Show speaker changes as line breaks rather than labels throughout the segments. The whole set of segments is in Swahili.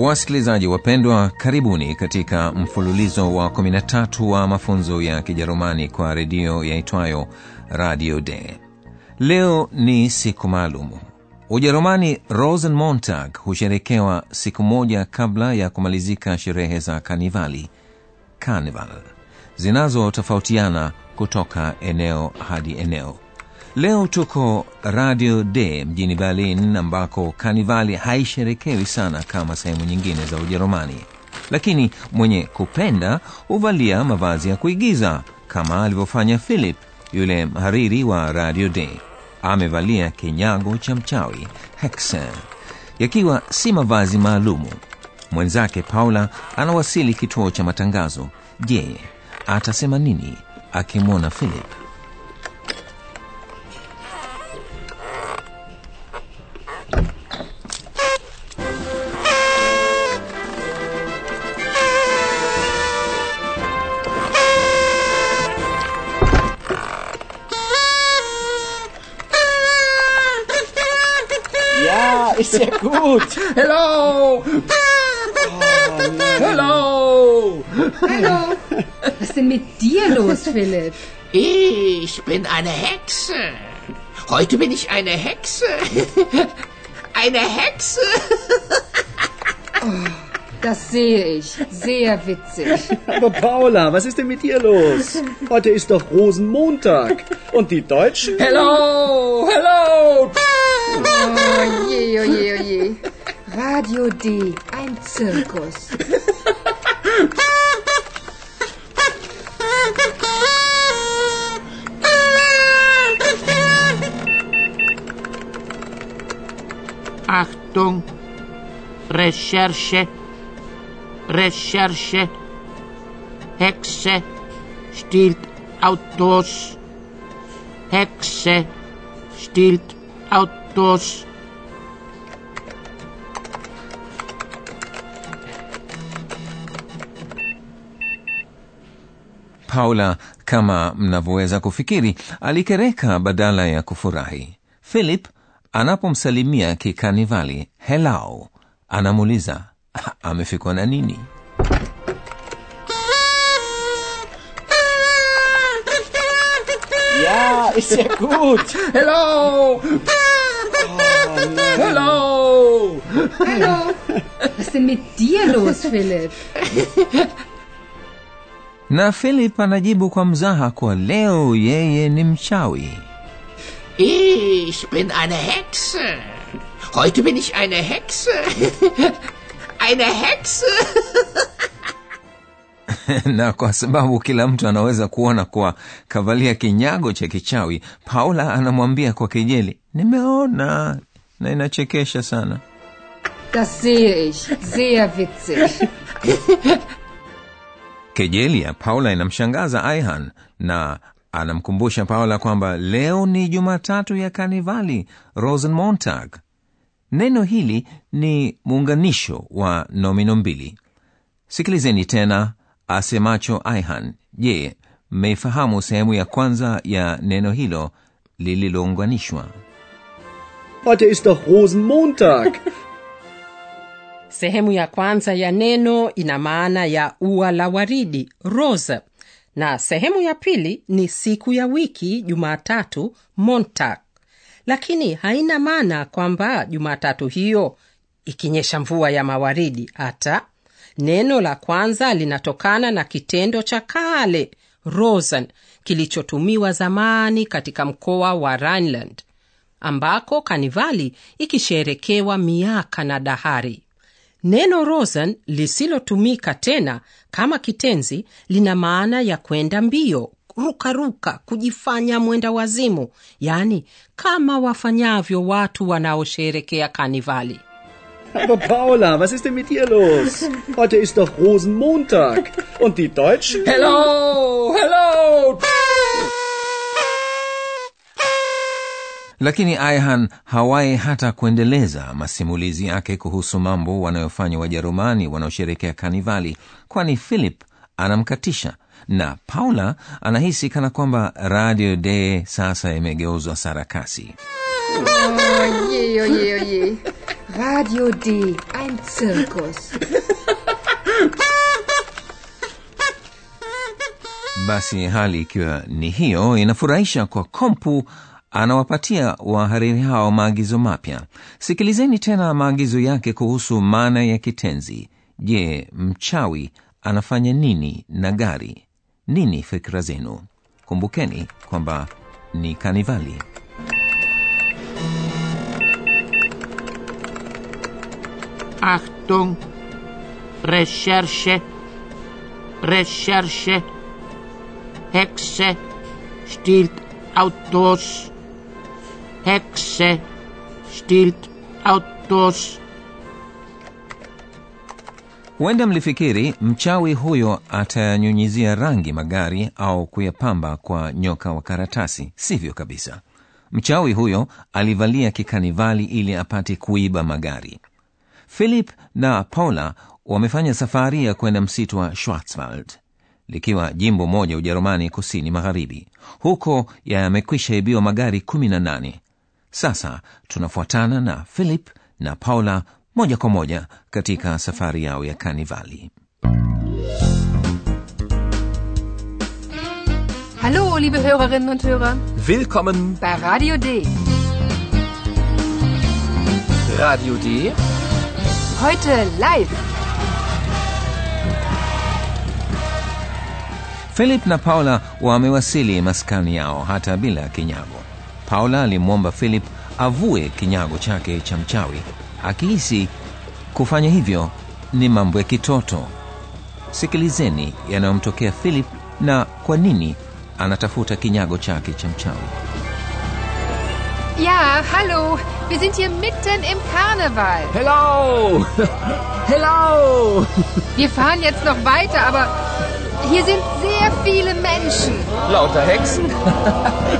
Wasikilizaji wapendwa, karibuni katika mfululizo wa 13 wa mafunzo ya Kijerumani kwa redio yaitwayo Radio de Leo ni siku maalumu. Ujerumani Rosenmontag husherekewa siku moja kabla ya kumalizika sherehe za Karnivali, Carnival, zinazotofautiana kutoka eneo hadi eneo. Leo tuko Radio D mjini Berlin, ambako karnivali haisherekewi sana kama sehemu nyingine za Ujerumani, lakini mwenye kupenda huvalia mavazi ya kuigiza kama alivyofanya Philip, yule mhariri wa Radio D. Amevalia kinyago cha mchawi Hexe, yakiwa si mavazi maalumu. Mwenzake Paula anawasili kituo cha matangazo. Je, atasema nini akimwona Philip?
Ist ja gut.
Hello! Hello!
Hallo. Was ist denn mit dir los, Philipp?
Ich bin eine Hexe. Heute bin ich eine Hexe. Eine Hexe.
Das sehe ich. Sehr witzig.
Aber Paula, was ist denn mit dir los? Heute ist doch Rosenmontag. Und die Deutschen? Hello! Hello!
Radio D, ein Zirkus.
Achtung. Recherche. Recherche. Hexe stiehlt Autos. Hexe stiehlt Autos.
Paula, kama mnavyoweza kufikiri, alikereka badala ya kufurahi. Philip anapomsalimia kikanivali helau anamuuliza amefikwa na nini.
Ja, ist ja gut. Hello! Hello!
Hallo. Was ist denn mit dir los, Philipp?
Na Philip anajibu kwa mzaha kuwa leo yeye ni mchawi.
Ich bin eine Hexe. Heute bin ich eine Hexe. Eine Hexe.
na kwa sababu kila mtu anaweza kuona kuwa kavalia kinyago cha kichawi, Paula anamwambia kwa kejeli, nimeona na inachekesha sana.
Das sehe ich. Sehr witzig.
Kejeli ya Paula inamshangaza Aihan na anamkumbusha Paula kwamba leo ni Jumatatu ya Karnivali, Rosenmontag. Neno hili ni muunganisho wa nomino mbili. Sikilizeni tena asemacho Aihan. Je, mmeifahamu sehemu ya kwanza ya neno hilo lililounganishwa?
Heute ist doch Rosenmontag.
Sehemu ya kwanza ya neno ina maana ya ua la waridi rose, na sehemu ya pili ni siku ya wiki Jumatatu, Montag, lakini haina maana kwamba Jumatatu hiyo ikinyesha mvua ya mawaridi. Hata neno la kwanza linatokana na kitendo cha kale rosen kilichotumiwa zamani katika mkoa wa Rhineland ambako kanivali ikisherekewa miaka na dahari. Neno rosen lisilotumika tena kama kitenzi lina maana ya kwenda mbio, rukaruka, kujifanya mwenda wazimu, yaani kama wafanyavyo watu wanaosherekea kanivali.
Aber Paula, was ist denn mit dir los? Heute ist doch Rosenmontag. Und die Deutschen?
Hello, hello.
Lakini ayhan hawai hata kuendeleza masimulizi yake kuhusu mambo wanayofanya wajerumani wanaosherekea kanivali kwani philip anamkatisha na paula anahisi kana kwamba radio de sasa imegeuzwa sarakasi
je, je, je. Radio D, ein Zirkus.
basi hali ikiwa ni hiyo inafurahisha kwa kompu anawapatia wahariri hao maagizo mapya. Sikilizeni tena maagizo yake kuhusu maana ya kitenzi. Je mchawi anafanya nini na gari? Nini fikira zenu? Kumbukeni kwamba ni kanivali.
Achtung, Recherche, Recherche, Hexe. Stiehlt Autos, Hexe stiehlt Autos.
huenda mlifikiri mchawi huyo atayanyunyizia rangi magari au kuyapamba kwa nyoka wa karatasi. Sivyo kabisa. Mchawi huyo alivalia kikanivali ili apate kuiba magari. Philip na paula wamefanya safari ya kwenda msitu wa schwarzwald likiwa jimbo moja ujerumani kusini magharibi. Huko yamekwisha ibiwa magari kumi na nane sasa tunafuatana na philip na paula moja kwa moja katika safari yao ya kanivali
Hallo, liebe Hörerinnen und Hörer,
Willkommen
bei Radio D.
Radio D.
Heute live.
philip na paula wamewasili maskani yao hata bila kinyago paula alimwomba philip avue kinyago chake cha mchawi akihisi kufanya hivyo ni mambo ya kitoto sikilizeni yanayomtokea philip na kwa nini anatafuta kinyago chake cha mchawi
Ja, hallo, wir sind hier mitten im Karneval.
Hello! Hello!
Wir fahren jetzt noch weiter, aber hier sind sehr viele Menschen.
Lauter Hexen?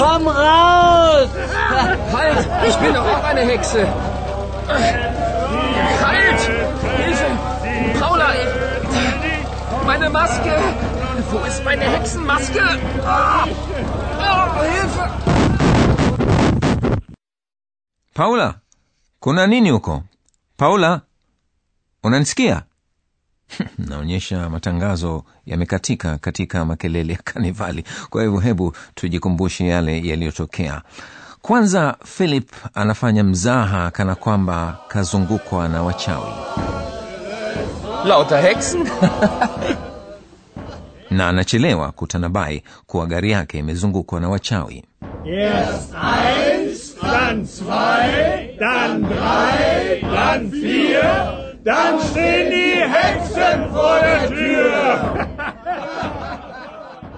Komm raus! Halt! Ich bin doch auch eine Hexe! Halt! Hilfe! Paula! Meine Maske! Wo ist meine Hexenmaske? Oh, Hilfe!
paula kuna nini huko paula unanisikia naonyesha matangazo yamekatika katika makelele ya kanivali. Kwa hivyo hebu tujikumbushe yale yaliyotokea. Kwanza philip anafanya mzaha kana kwamba kazungukwa na wachawi.
Lauter Hexen?
na anachelewa kutanabai kuwa gari yake imezungukwa na wachawi.
Erst eins, dann zwei, dann drei, dann vier, dann stehen die Hexen vor der Tür.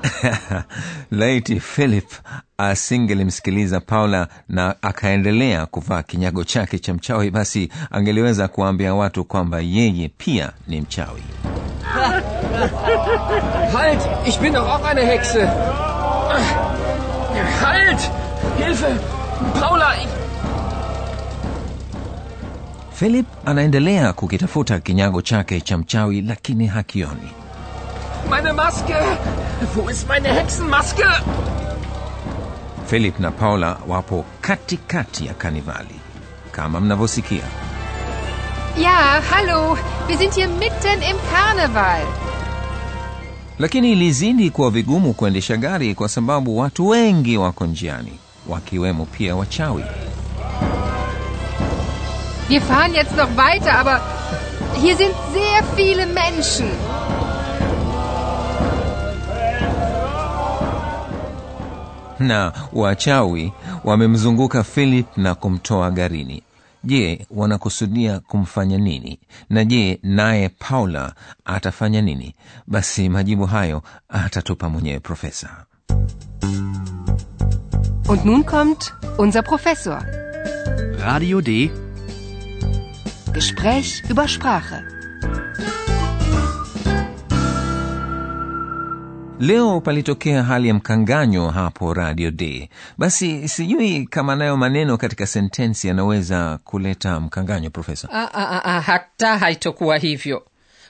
laiti philip asingelimsikiliza paula na akaendelea kuvaa kinyago chake cha mchawi basi angeliweza kuwaambia watu kwamba yeye pia ni mchawi
Halt! Ich bin doch auch eine Hexe! Halt! Hilfe! Paula! Ich...
philip anaendelea kukitafuta kinyago chake cha mchawi lakini hakioni
Meine Maske! Wo ist meine Hexenmaske?
philip na paula wapo katikati ya kanivali kama mnavyosikia
Ja, hallo, wir sind hier mitten im Karneval.
lakini ilizidi kuwa vigumu kuendesha gari kwa sababu watu wengi wako njiani wakiwemo pia wachawi
Wir fahren jetzt noch weiter, aber Hier sind sehr viele Menschen.
na wachawi wamemzunguka philip na kumtoa garini je wanakusudia kumfanya nini na je naye paula atafanya nini basi majibu hayo atatupa mwenyewe profesa
Und nun kommt unser Professor.
Radio D.
Gespräch über Sprache.
leo palitokea hali ya mkanganyo hapo radio d. Basi sijui kama nayo maneno katika sentensi yanaweza kuleta mkanganyo profesa.
A, a, a, a, hata haitokuwa hivyo.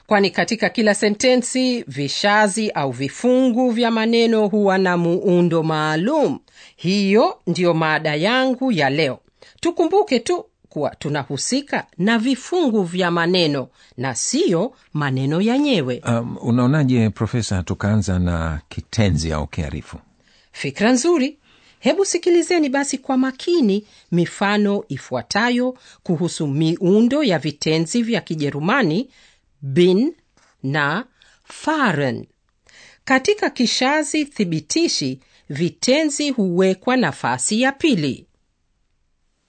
Kwani katika kila sentensi vishazi au vifungu vya maneno huwa na muundo maalum. Hiyo ndiyo maada yangu ya leo. Tukumbuke tu kuwa tunahusika na vifungu vya maneno na siyo maneno yenyewe.
Um, unaonaje profesa tukaanza na kitenzi au kiarifu?
Fikra nzuri. Hebu sikilizeni basi kwa makini mifano ifuatayo kuhusu miundo ya vitenzi vya kijerumani bin na fahren katika kishazi thibitishi vitenzi huwekwa nafasi ya pili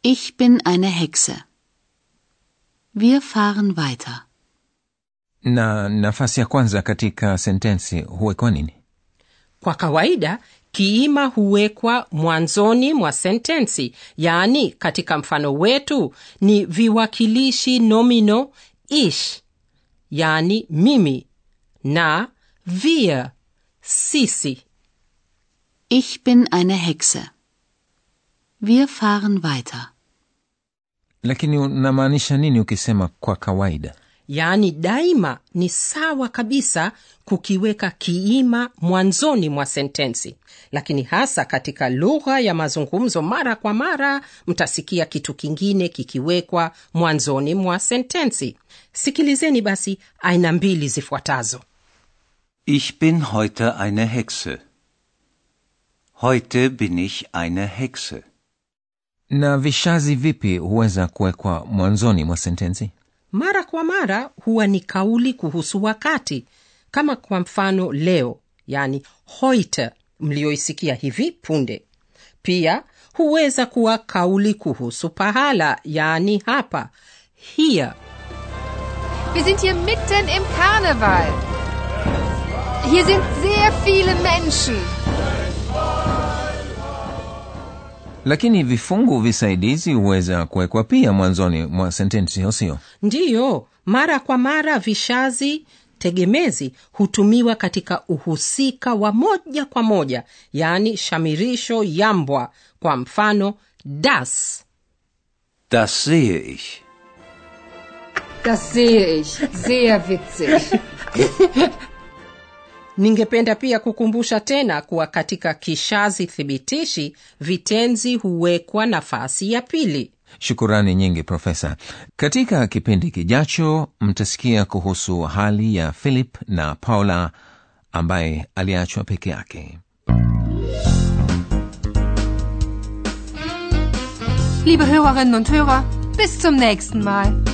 Ich bin eine Hexe. Wir fahren weiter.
na nafasi ya kwanza katika sentensi huwekwa nini
kwa kawaida kiima huwekwa mwanzoni mwa sentensi yaani katika mfano wetu ni viwakilishi nomino ish yaani mimi na wir sisi
Ich bin eine Hexe. Wir fahren weiter.
Lakini unamaanisha nini ukisema kwa kawaida
yaani daima ni sawa kabisa kukiweka kiima mwanzoni mwa sentensi lakini hasa katika lugha ya mazungumzo mara kwa mara mtasikia kitu kingine kikiwekwa mwanzoni mwa sentensi sikilizeni basi aina mbili zifuatazo
Ich bin heute eine Hexe. Heute bin ich eine Hexe.
Na vishazi vipi huweza kuwekwa mwanzoni mwa sentensi
mara kwa mara huwa ni kauli kuhusu wakati kama kwa mfano leo yani heute mlioisikia hivi punde pia huweza kuwa kauli kuhusu pahala yani hapa hia
Wir sind hier mitten im Karneval. Hier sind sehr viele Menschen.
Lakini vifungu visaidizi huweza kuwekwa pia mwanzoni mwa sentensi hosio
ndiyo mara kwa mara vishazi tegemezi hutumiwa katika uhusika wa moja kwa moja yaani shamirisho yambwa kwa mfano das
Das sehe ich.
Das sehe ich. Sehr witzig.
ningependa pia kukumbusha tena kuwa katika kishazi thibitishi vitenzi huwekwa nafasi ya pili.
Shukurani nyingi profesa. Katika kipindi kijacho mtasikia kuhusu hali ya philip na paula ambaye aliachwa peke yake.
Liebe Hörerinnen und Hörer, bis zum nächsten Mal.